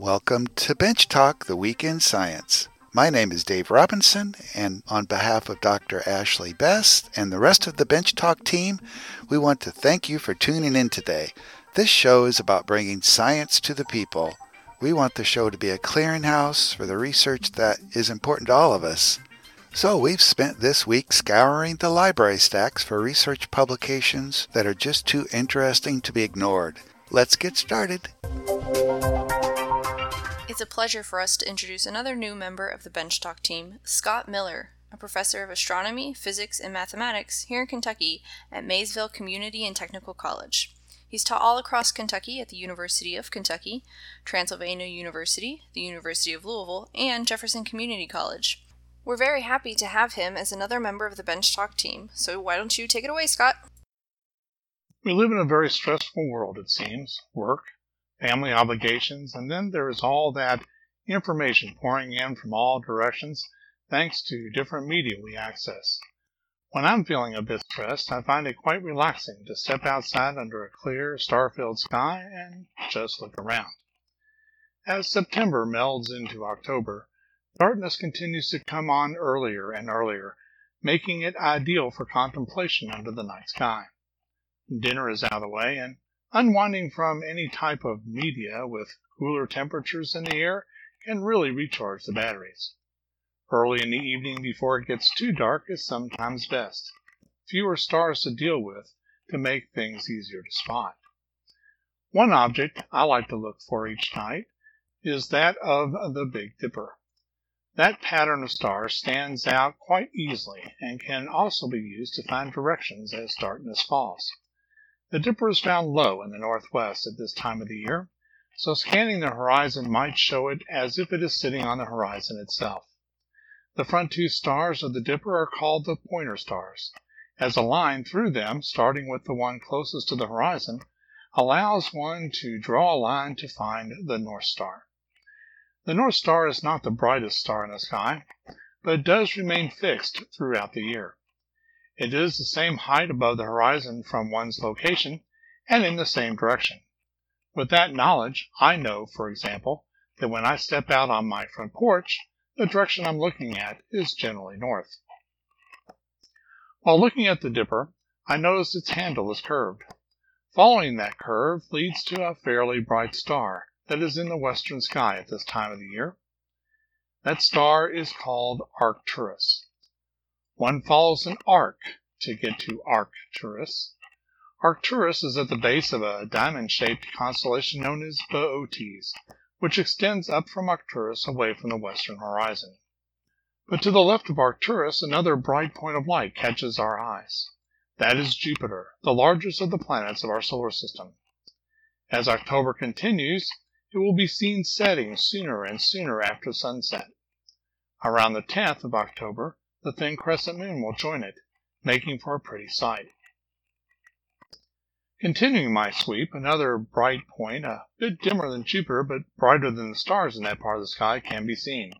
Welcome to Bench Talk, the Week in Science. My name is Dave Robinson, and on behalf of Dr. Ashley Best and the rest of the Bench Talk team, we want to thank you for tuning in today. This show is about bringing science to the people. We want the show to be a clearinghouse for the research that is important to all of us. So we've spent this week scouring the library stacks for research publications that are just too interesting to be ignored. Let's get started. It's a pleasure for us to introduce another new member of the Bench Talk team, Scott Miller, a professor of astronomy, physics, and mathematics here in Kentucky at Maysville Community and Technical College. He's taught all across Kentucky at the University of Kentucky, Transylvania University, the University of Louisville, and Jefferson Community College. We're very happy to have him as another member of the Bench Talk team, so why don't you take it away, Scott? We live in a very stressful world, it seems. Work, family obligations, and then there is all that information pouring in from all directions thanks to different media we access. When I'm feeling a bit stressed, I find it quite relaxing to step outside under a clear, star-filled sky and just look around. As September melds into October, Darkness continues to come on earlier and earlier, making it ideal for contemplation under the night sky. Dinner is out of the way, and unwinding from any type of media with cooler temperatures in the air can really recharge the batteries. Early in the evening before it gets too dark is sometimes best. Fewer stars to deal with to make things easier to spot. One object I like to look for each night is that of the Big Dipper. That pattern of stars stands out quite easily and can also be used to find directions as darkness falls. The Dipper is found low in the northwest at this time of the year, so scanning the horizon might show it as if it is sitting on the horizon itself. The front two stars of the Dipper are called the pointer stars, as a line through them, starting with the one closest to the horizon, allows one to draw a line to find the North Star. The North Star is not the brightest star in the sky, but it does remain fixed throughout the year. It is the same height above the horizon from one's location and in the same direction. With that knowledge, I know, for example, that when I step out on my front porch, the direction I'm looking at is generally north. While looking at the Dipper, I notice its handle is curved. Following that curve leads to a fairly bright star, that is in the western sky at this time of the year. That star is called Arcturus. One follows an arc to get to Arcturus. Arcturus is at the base of a diamond-shaped constellation known as Boötes, which extends up from Arcturus away from the western horizon. But to the left of Arcturus, another bright point of light catches our eyes. That is Jupiter, the largest of the planets of our solar system. As October continues, it will be seen setting sooner and sooner after sunset. Around the 10th of October, the thin crescent moon will join it, making for a pretty sight. Continuing my sweep, another bright point, a bit dimmer than Jupiter but brighter than the stars in that part of the sky, can be seen.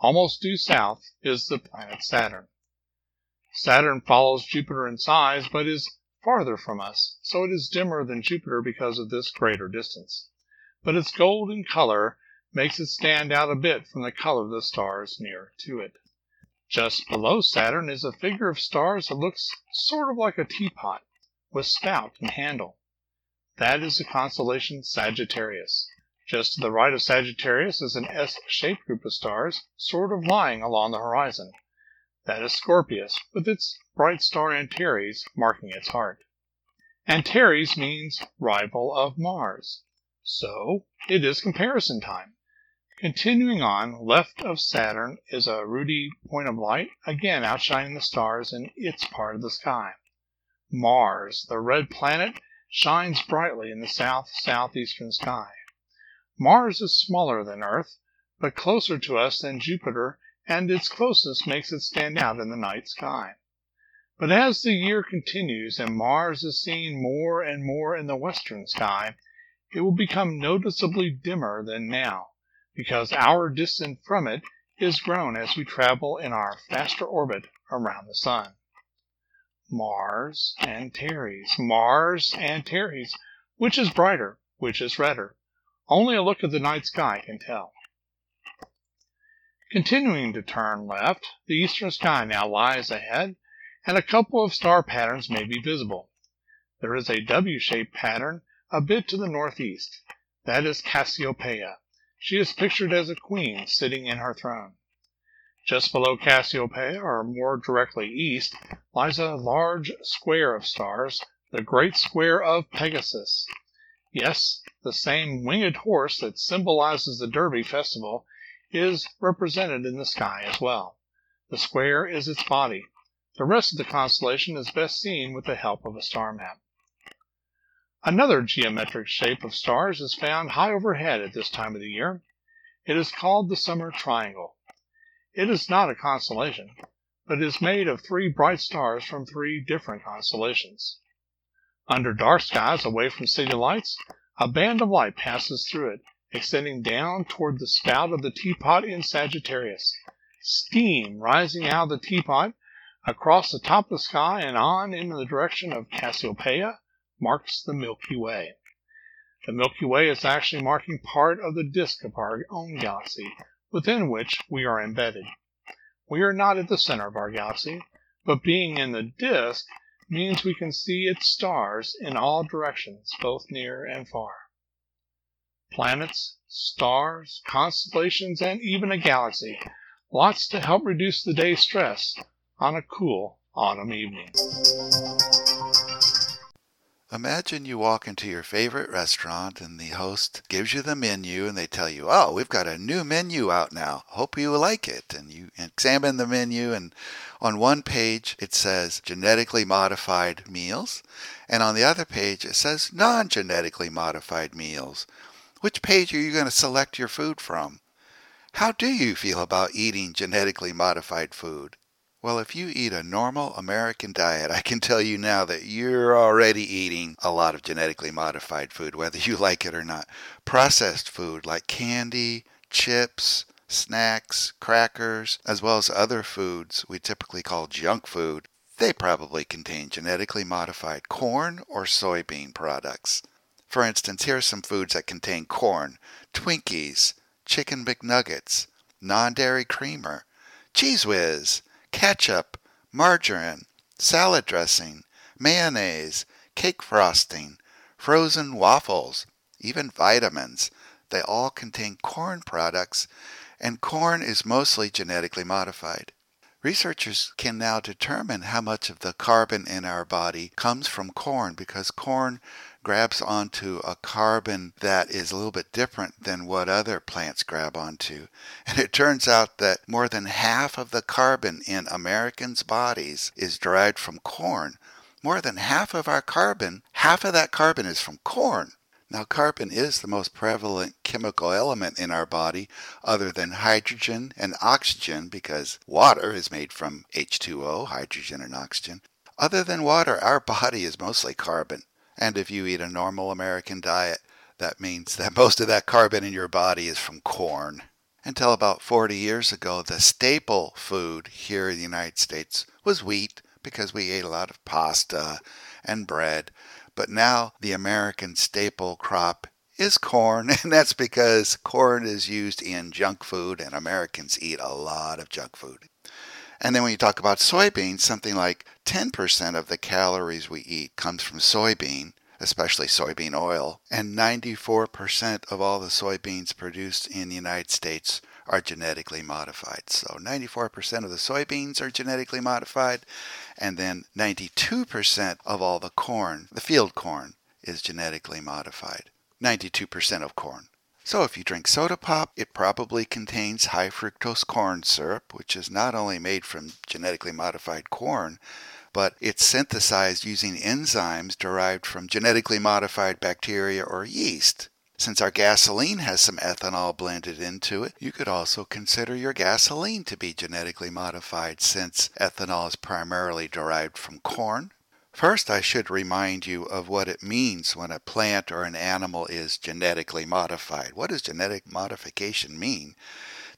Almost due south is the planet Saturn. Saturn follows Jupiter in size but is farther from us, so it is dimmer than Jupiter because of this greater distance but its golden color makes it stand out a bit from the color of the stars near to it. Just below Saturn is a figure of stars that looks sort of like a teapot, with spout and handle. That is the constellation Sagittarius. Just to the right of Sagittarius is an S-shaped group of stars, sort of lying along the horizon. That is Scorpius, with its bright star Antares marking its heart. Antares means rival of Mars. So it is comparison time. Continuing on, left of Saturn is a ruddy point of light, again outshining the stars in its part of the sky. Mars, the red planet, shines brightly in the south southeastern sky. Mars is smaller than Earth, but closer to us than Jupiter, and its closeness makes it stand out in the night sky. But as the year continues and Mars is seen more and more in the western sky, it will become noticeably dimmer than now, because our distance from it is grown as we travel in our faster orbit around the sun. Mars, Antares, Mars, Antares. Which is brighter? Which is redder? Only a look at the night sky can tell. Continuing to turn left, the eastern sky now lies ahead, and a couple of star patterns may be visible. There is a W-shaped pattern a bit to the northeast. That is Cassiopeia. She is pictured as a queen sitting in her throne. Just below Cassiopeia, or more directly east, lies a large square of stars, the Great Square of Pegasus. Yes, the same winged horse that symbolizes the Derby festival is represented in the sky as well. The square is its body. The rest of the constellation is best seen with the help of a star map. Another geometric shape of stars is found high overhead at this time of the year. It is called the summer triangle. It is not a constellation, but is made of three bright stars from three different constellations. Under dark skies away from city lights, a band of light passes through it, extending down toward the spout of the teapot in Sagittarius. Steam rising out of the teapot across the top of the sky and on in the direction of Cassiopeia marks the Milky Way. The Milky Way is actually marking part of the disk of our own galaxy, within which we are embedded. We are not at the center of our galaxy, but being in the disk means we can see its stars in all directions, both near and far. Planets, stars, constellations, and even a galaxy. Lots to help reduce the day's stress on a cool autumn evening. Imagine you walk into your favorite restaurant and the host gives you the menu and they tell you, oh, we've got a new menu out now. Hope you like it. And you examine the menu and on one page it says genetically modified meals and on the other page it says non genetically modified meals. Which page are you going to select your food from? How do you feel about eating genetically modified food? Well, if you eat a normal American diet, I can tell you now that you're already eating a lot of genetically modified food, whether you like it or not. Processed food like candy, chips, snacks, crackers, as well as other foods we typically call junk food, they probably contain genetically modified corn or soybean products. For instance, here are some foods that contain corn Twinkies, Chicken McNuggets, non dairy creamer, Cheez Whiz ketchup, margarine, salad dressing, mayonnaise, cake frosting, frozen waffles, even vitamins. They all contain corn products, and corn is mostly genetically modified. Researchers can now determine how much of the carbon in our body comes from corn because corn grabs onto a carbon that is a little bit different than what other plants grab onto. And it turns out that more than half of the carbon in Americans' bodies is derived from corn. More than half of our carbon, half of that carbon is from corn. Now, carbon is the most prevalent chemical element in our body, other than hydrogen and oxygen, because water is made from H2O, hydrogen and oxygen. Other than water, our body is mostly carbon. And if you eat a normal American diet, that means that most of that carbon in your body is from corn. Until about 40 years ago, the staple food here in the United States was wheat because we ate a lot of pasta and bread. But now the American staple crop is corn, and that's because corn is used in junk food, and Americans eat a lot of junk food. And then when you talk about soybeans, something like 10% of the calories we eat comes from soybean, especially soybean oil, and 94% of all the soybeans produced in the United States are genetically modified. So 94% of the soybeans are genetically modified, and then 92% of all the corn, the field corn, is genetically modified. 92% of corn. So if you drink soda pop, it probably contains high fructose corn syrup, which is not only made from genetically modified corn, but it's synthesized using enzymes derived from genetically modified bacteria or yeast. Since our gasoline has some ethanol blended into it, you could also consider your gasoline to be genetically modified since ethanol is primarily derived from corn. First, I should remind you of what it means when a plant or an animal is genetically modified. What does genetic modification mean?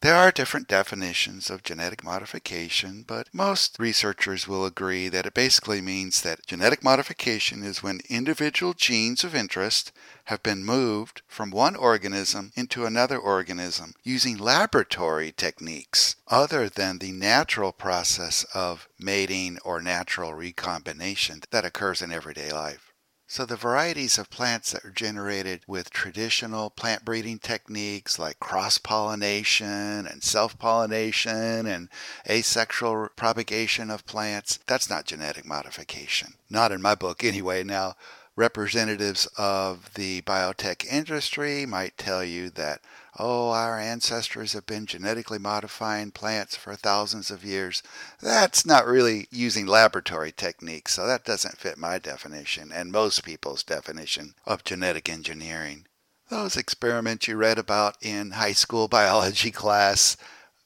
There are different definitions of genetic modification, but most researchers will agree that it basically means that genetic modification is when individual genes of interest have been moved from one organism into another organism using laboratory techniques other than the natural process of mating or natural recombination that occurs in everyday life. So the varieties of plants that are generated with traditional plant breeding techniques like cross-pollination and self-pollination and asexual propagation of plants, that's not genetic modification. Not in my book anyway. Now, representatives of the biotech industry might tell you that oh, our ancestors have been genetically modifying plants for thousands of years. That's not really using laboratory techniques, so that doesn't fit my definition and most people's definition of genetic engineering. Those experiments you read about in high school biology class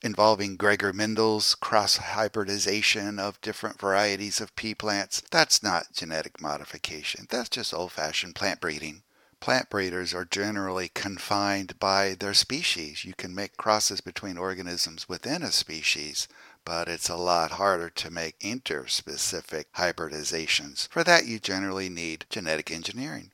involving Gregor Mendel's cross hybridization of different varieties of pea plants, that's not genetic modification. That's just old fashioned plant breeding plant breeders are generally confined by their species. You can make crosses between organisms within a species, but it's a lot harder to make interspecific hybridizations. For that, you generally need genetic engineering.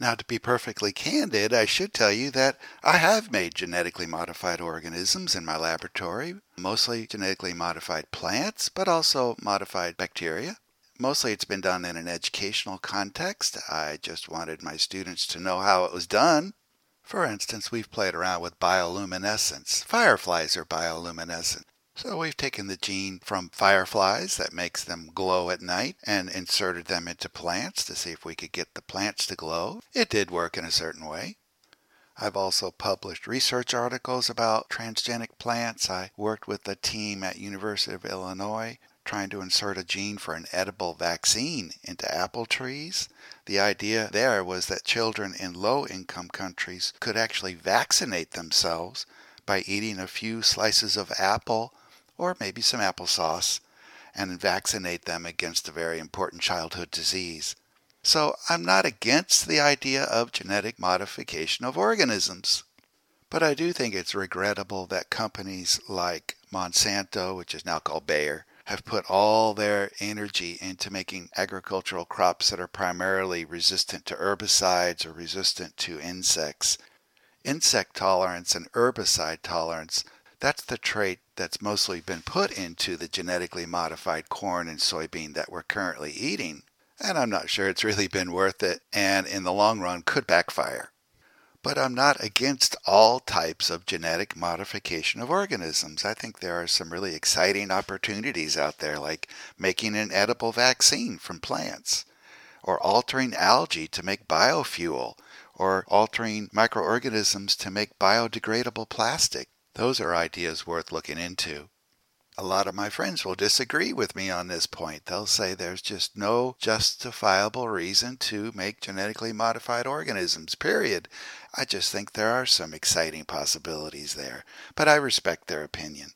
Now, to be perfectly candid, I should tell you that I have made genetically modified organisms in my laboratory, mostly genetically modified plants, but also modified bacteria. Mostly it's been done in an educational context. I just wanted my students to know how it was done. For instance, we've played around with bioluminescence. Fireflies are bioluminescent. So we've taken the gene from fireflies that makes them glow at night and inserted them into plants to see if we could get the plants to glow. It did work in a certain way. I've also published research articles about transgenic plants. I worked with a team at University of Illinois trying to insert a gene for an edible vaccine into apple trees. The idea there was that children in low income countries could actually vaccinate themselves by eating a few slices of apple or maybe some applesauce and vaccinate them against a very important childhood disease. So I'm not against the idea of genetic modification of organisms. But I do think it's regrettable that companies like Monsanto, which is now called Bayer, have put all their energy into making agricultural crops that are primarily resistant to herbicides or resistant to insects. Insect tolerance and herbicide tolerance, that's the trait that's mostly been put into the genetically modified corn and soybean that we're currently eating. And I'm not sure it's really been worth it, and in the long run could backfire but I'm not against all types of genetic modification of organisms. I think there are some really exciting opportunities out there, like making an edible vaccine from plants, or altering algae to make biofuel, or altering microorganisms to make biodegradable plastic. Those are ideas worth looking into. A lot of my friends will disagree with me on this point. They'll say there's just no justifiable reason to make genetically modified organisms, period. I just think there are some exciting possibilities there, but I respect their opinion.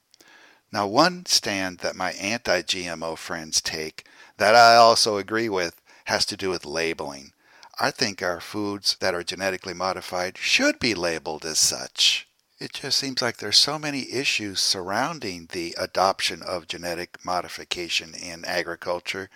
Now, one stand that my anti GMO friends take that I also agree with has to do with labeling. I think our foods that are genetically modified should be labeled as such. It just seems like there's so many issues surrounding the adoption of genetic modification in agriculture.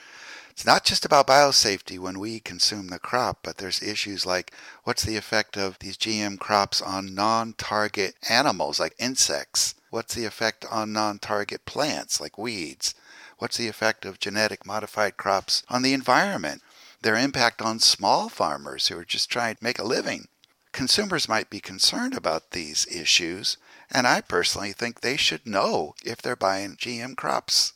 It's not just about biosafety when we consume the crop, but there's issues like what's the effect of these GM crops on non target animals like insects? What's the effect on non target plants like weeds? What's the effect of genetic modified crops on the environment? Their impact on small farmers who are just trying to make a living. Consumers might be concerned about these issues, and I personally think they should know if they're buying GM crops.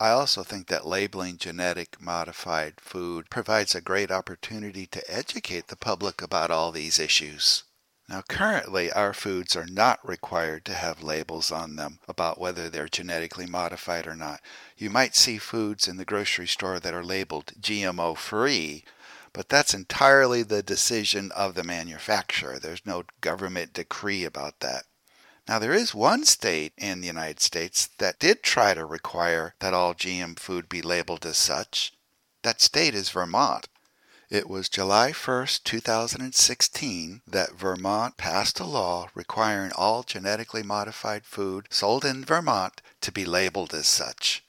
I also think that labeling genetic modified food provides a great opportunity to educate the public about all these issues. Now, currently, our foods are not required to have labels on them about whether they're genetically modified or not. You might see foods in the grocery store that are labeled GMO free, but that's entirely the decision of the manufacturer. There's no government decree about that. Now, there is one state in the United States that did try to require that all GM food be labeled as such. That state is Vermont. It was July 1, 2016, that Vermont passed a law requiring all genetically modified food sold in Vermont to be labeled as such.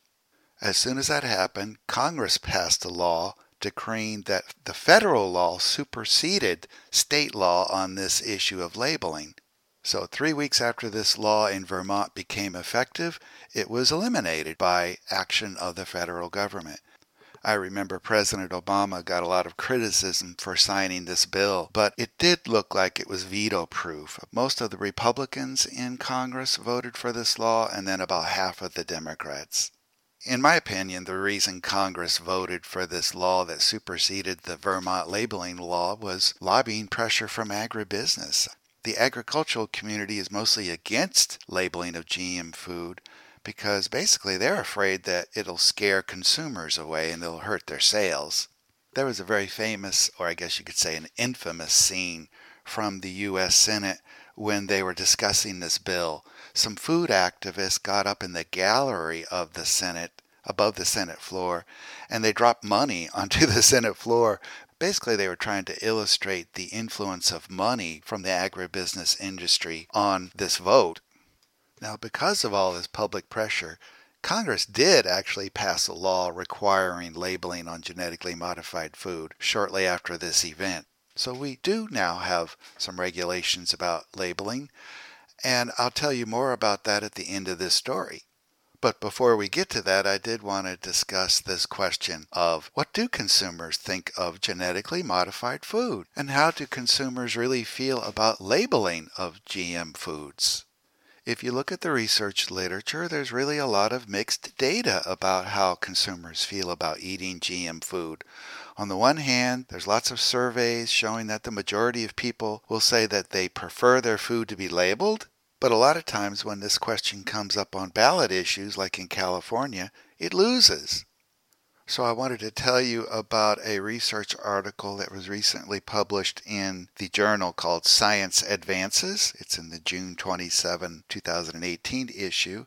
As soon as that happened, Congress passed a law decreeing that the federal law superseded state law on this issue of labeling. So, three weeks after this law in Vermont became effective, it was eliminated by action of the federal government. I remember President Obama got a lot of criticism for signing this bill, but it did look like it was veto proof. Most of the Republicans in Congress voted for this law, and then about half of the Democrats. In my opinion, the reason Congress voted for this law that superseded the Vermont labeling law was lobbying pressure from agribusiness. The agricultural community is mostly against labeling of GM food because basically they're afraid that it'll scare consumers away and it'll hurt their sales. There was a very famous, or I guess you could say an infamous scene from the U.S. Senate when they were discussing this bill. Some food activists got up in the gallery of the Senate, above the Senate floor, and they dropped money onto the Senate floor. Basically, they were trying to illustrate the influence of money from the agribusiness industry on this vote. Now, because of all this public pressure, Congress did actually pass a law requiring labeling on genetically modified food shortly after this event. So we do now have some regulations about labeling, and I'll tell you more about that at the end of this story. But before we get to that, I did want to discuss this question of what do consumers think of genetically modified food? And how do consumers really feel about labeling of GM foods? If you look at the research literature, there's really a lot of mixed data about how consumers feel about eating GM food. On the one hand, there's lots of surveys showing that the majority of people will say that they prefer their food to be labeled, but a lot of times when this question comes up on ballot issues, like in California, it loses. So I wanted to tell you about a research article that was recently published in the journal called Science Advances. It's in the June 27, 2018 issue,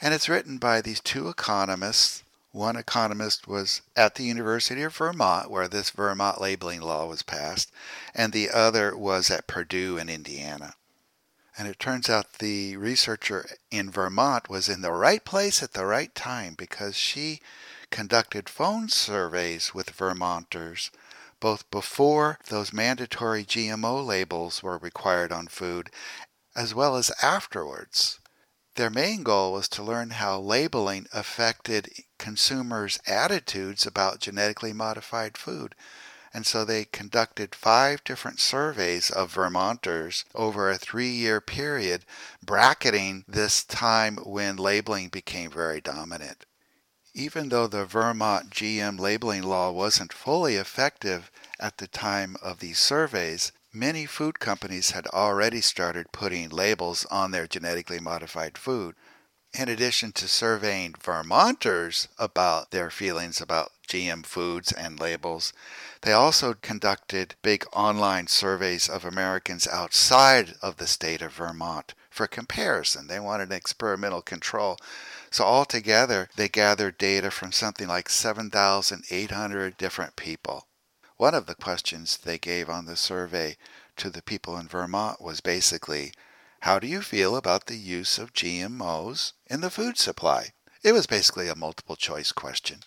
and it's written by these two economists, one economist was at the University of Vermont, where this Vermont labeling law was passed, and the other was at Purdue in Indiana. And it turns out the researcher in Vermont was in the right place at the right time because she conducted phone surveys with Vermonters both before those mandatory GMO labels were required on food as well as afterwards. Their main goal was to learn how labeling affected consumers' attitudes about genetically modified food. And so they conducted five different surveys of Vermonters over a three year period, bracketing this time when labeling became very dominant. Even though the Vermont GM labeling law wasn't fully effective at the time of these surveys, Many food companies had already started putting labels on their genetically modified food. In addition to surveying Vermonters about their feelings about GM foods and labels, they also conducted big online surveys of Americans outside of the state of Vermont for comparison. They wanted experimental control. So, altogether, they gathered data from something like 7,800 different people. One of the questions they gave on the survey to the people in Vermont was basically, How do you feel about the use of GMOs in the food supply? It was basically a multiple choice question.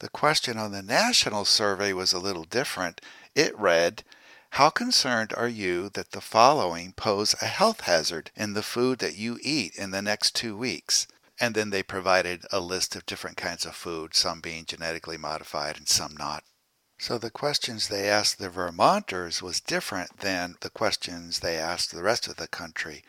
The question on the national survey was a little different. It read, How concerned are you that the following pose a health hazard in the food that you eat in the next two weeks? And then they provided a list of different kinds of food, some being genetically modified and some not. So the questions they asked the Vermonters was different than the questions they asked the rest of the country.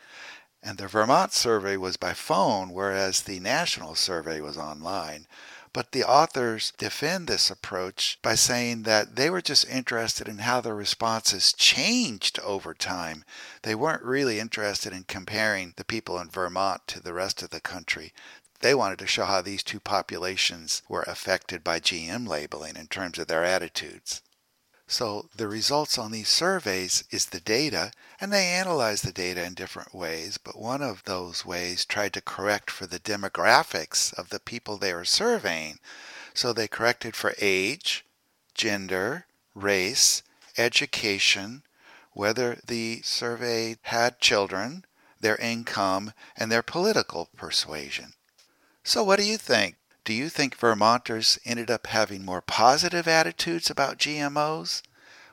And the Vermont survey was by phone, whereas the national survey was online. But the authors defend this approach by saying that they were just interested in how the responses changed over time. They weren't really interested in comparing the people in Vermont to the rest of the country. They wanted to show how these two populations were affected by GM labeling in terms of their attitudes. So the results on these surveys is the data, and they analyze the data in different ways, but one of those ways tried to correct for the demographics of the people they were surveying. So they corrected for age, gender, race, education, whether the survey had children, their income, and their political persuasion. So, what do you think? Do you think Vermonters ended up having more positive attitudes about GMOs?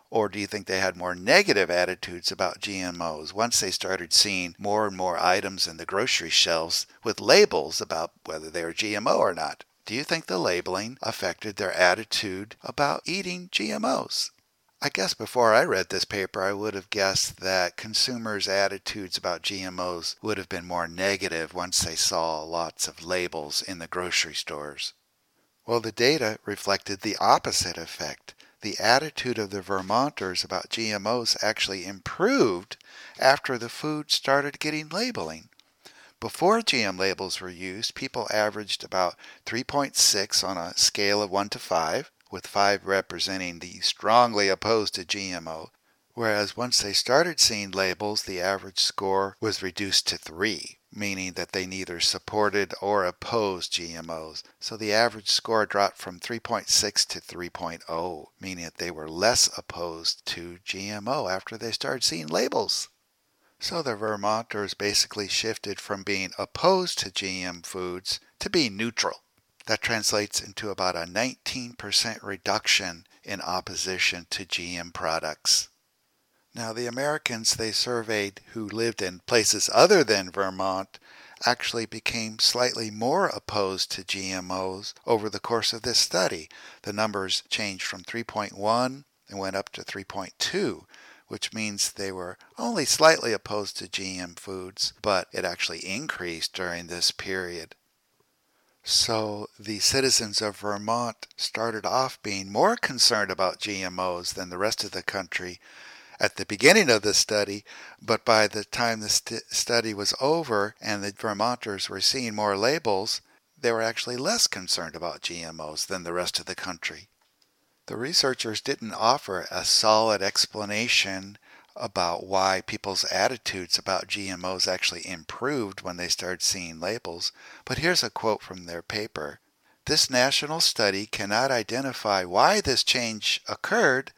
Or do you think they had more negative attitudes about GMOs once they started seeing more and more items in the grocery shelves with labels about whether they are GMO or not? Do you think the labeling affected their attitude about eating GMOs? I guess before I read this paper, I would have guessed that consumers' attitudes about GMOs would have been more negative once they saw lots of labels in the grocery stores. Well, the data reflected the opposite effect the attitude of the Vermonters about GMOs actually improved after the food started getting labeling. Before GM labels were used, people averaged about 3.6 on a scale of 1 to 5, with 5 representing the strongly opposed to GMO, whereas once they started seeing labels, the average score was reduced to 3 meaning that they neither supported or opposed GMOs. So the average score dropped from 3.6 to 3.0, meaning that they were less opposed to GMO after they started seeing labels. So the Vermonters basically shifted from being opposed to GM foods to being neutral. That translates into about a 19% reduction in opposition to GM products. Now, the Americans they surveyed who lived in places other than Vermont actually became slightly more opposed to GMOs over the course of this study. The numbers changed from 3.1 and went up to 3.2, which means they were only slightly opposed to GM foods, but it actually increased during this period. So the citizens of Vermont started off being more concerned about GMOs than the rest of the country at the beginning of the study, but by the time the st- study was over and the Vermonters were seeing more labels, they were actually less concerned about GMOs than the rest of the country. The researchers didn't offer a solid explanation about why people's attitudes about GMOs actually improved when they started seeing labels, but here's a quote from their paper. This national study cannot identify why this change occurred,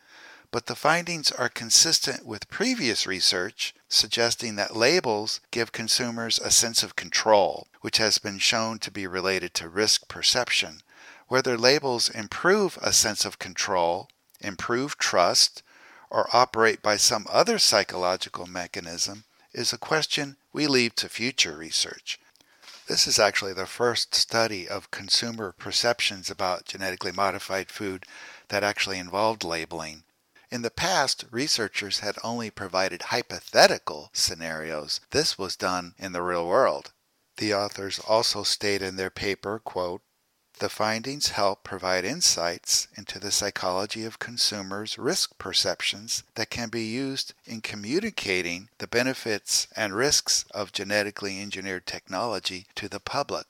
but the findings are consistent with previous research suggesting that labels give consumers a sense of control, which has been shown to be related to risk perception. Whether labels improve a sense of control, improve trust, or operate by some other psychological mechanism is a question we leave to future research. This is actually the first study of consumer perceptions about genetically modified food that actually involved labeling. In the past, researchers had only provided hypothetical scenarios. This was done in the real world. The authors also state in their paper, quote, the findings help provide insights into the psychology of consumers' risk perceptions that can be used in communicating the benefits and risks of genetically engineered technology to the public.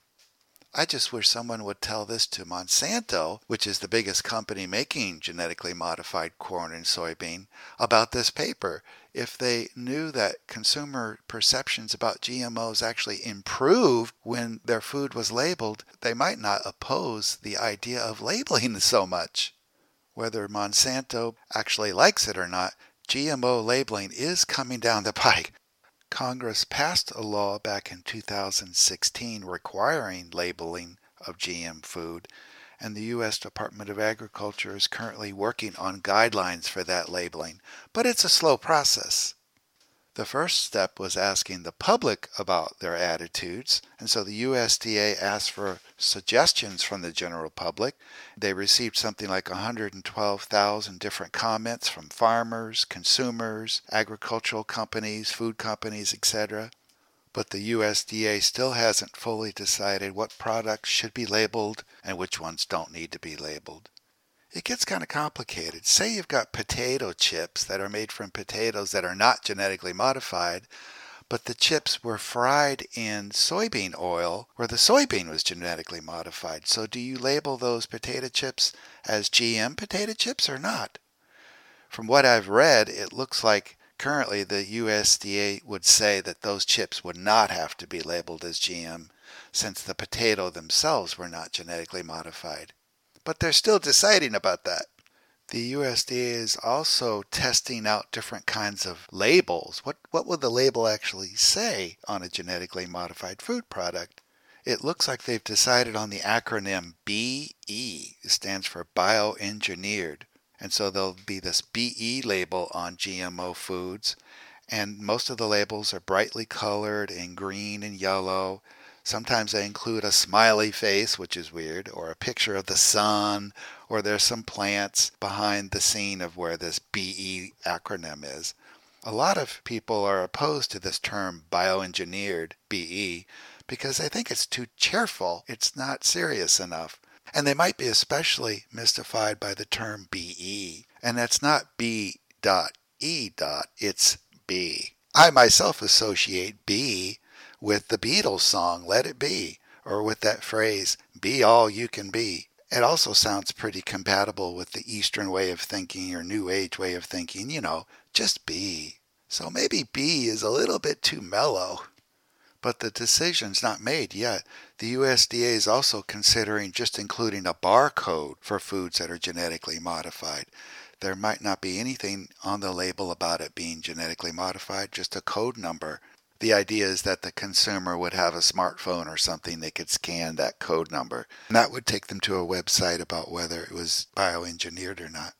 I just wish someone would tell this to Monsanto, which is the biggest company making genetically modified corn and soybean, about this paper. If they knew that consumer perceptions about GMOs actually improved when their food was labeled, they might not oppose the idea of labeling so much. Whether Monsanto actually likes it or not, GMO labeling is coming down the pike. Congress passed a law back in 2016 requiring labeling of GM food, and the U.S. Department of Agriculture is currently working on guidelines for that labeling, but it's a slow process. The first step was asking the public about their attitudes, and so the USDA asked for suggestions from the general public. They received something like 112,000 different comments from farmers, consumers, agricultural companies, food companies, etc. But the USDA still hasn't fully decided what products should be labeled and which ones don't need to be labeled it gets kind of complicated. Say you've got potato chips that are made from potatoes that are not genetically modified, but the chips were fried in soybean oil where the soybean was genetically modified. So do you label those potato chips as GM potato chips or not? From what I've read, it looks like currently the USDA would say that those chips would not have to be labeled as GM since the potato themselves were not genetically modified but they're still deciding about that. The USDA is also testing out different kinds of labels. What, what would the label actually say on a genetically modified food product? It looks like they've decided on the acronym BE. It stands for bioengineered. And so there'll be this BE label on GMO foods. And most of the labels are brightly colored in green and yellow. Sometimes they include a smiley face, which is weird, or a picture of the sun, or there's some plants behind the scene of where this BE acronym is. A lot of people are opposed to this term bioengineered BE because they think it's too cheerful. It's not serious enough. And they might be especially mystified by the term BE. And that's not B dot E dot, it's B. I myself associate B with the Beatles song Let It Be, or with that phrase, be all you can be. It also sounds pretty compatible with the Eastern way of thinking or New Age way of thinking, you know, just be. So maybe B is a little bit too mellow. But the decision's not made yet. The USDA is also considering just including a barcode for foods that are genetically modified. There might not be anything on the label about it being genetically modified, just a code number. The idea is that the consumer would have a smartphone or something they could scan that code number. And that would take them to a website about whether it was bioengineered or not.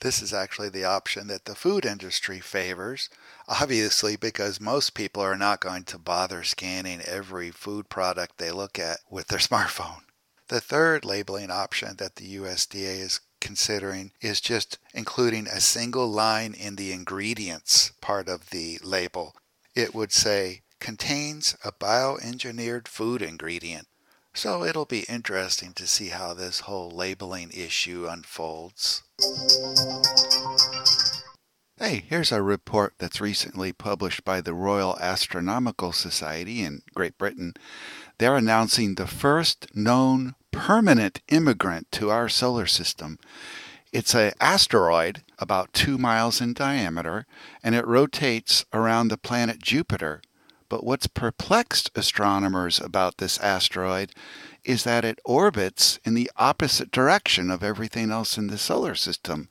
This is actually the option that the food industry favors, obviously, because most people are not going to bother scanning every food product they look at with their smartphone. The third labeling option that the USDA is considering is just including a single line in the ingredients part of the label. It would say, contains a bioengineered food ingredient. So it'll be interesting to see how this whole labeling issue unfolds. Hey, here's a report that's recently published by the Royal Astronomical Society in Great Britain. They're announcing the first known permanent immigrant to our solar system. It's an asteroid about two miles in diameter, and it rotates around the planet Jupiter. But what's perplexed astronomers about this asteroid is that it orbits in the opposite direction of everything else in the solar system.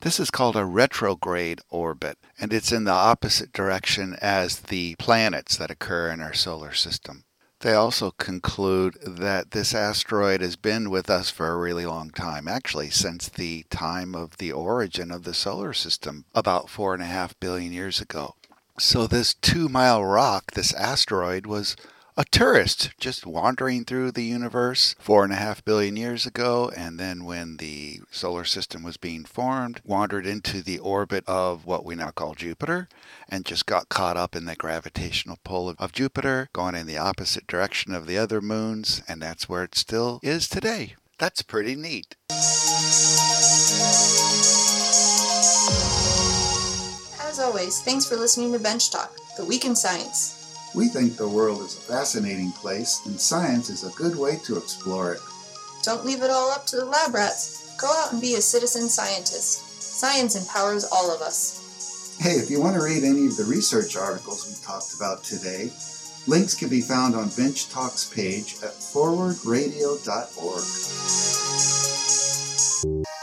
This is called a retrograde orbit, and it's in the opposite direction as the planets that occur in our solar system. They also conclude that this asteroid has been with us for a really long time, actually, since the time of the origin of the solar system, about four and a half billion years ago. So, this two mile rock, this asteroid, was a tourist just wandering through the universe four and a half billion years ago, and then when the solar system was being formed, wandered into the orbit of what we now call Jupiter, and just got caught up in the gravitational pull of Jupiter, going in the opposite direction of the other moons, and that's where it still is today. That's pretty neat. As always, thanks for listening to Bench Talk, the week in science. We think the world is a fascinating place, and science is a good way to explore it. Don't leave it all up to the lab rats. Go out and be a citizen scientist. Science empowers all of us. Hey, if you want to read any of the research articles we talked about today, links can be found on Bench Talk's page at forwardradio.org.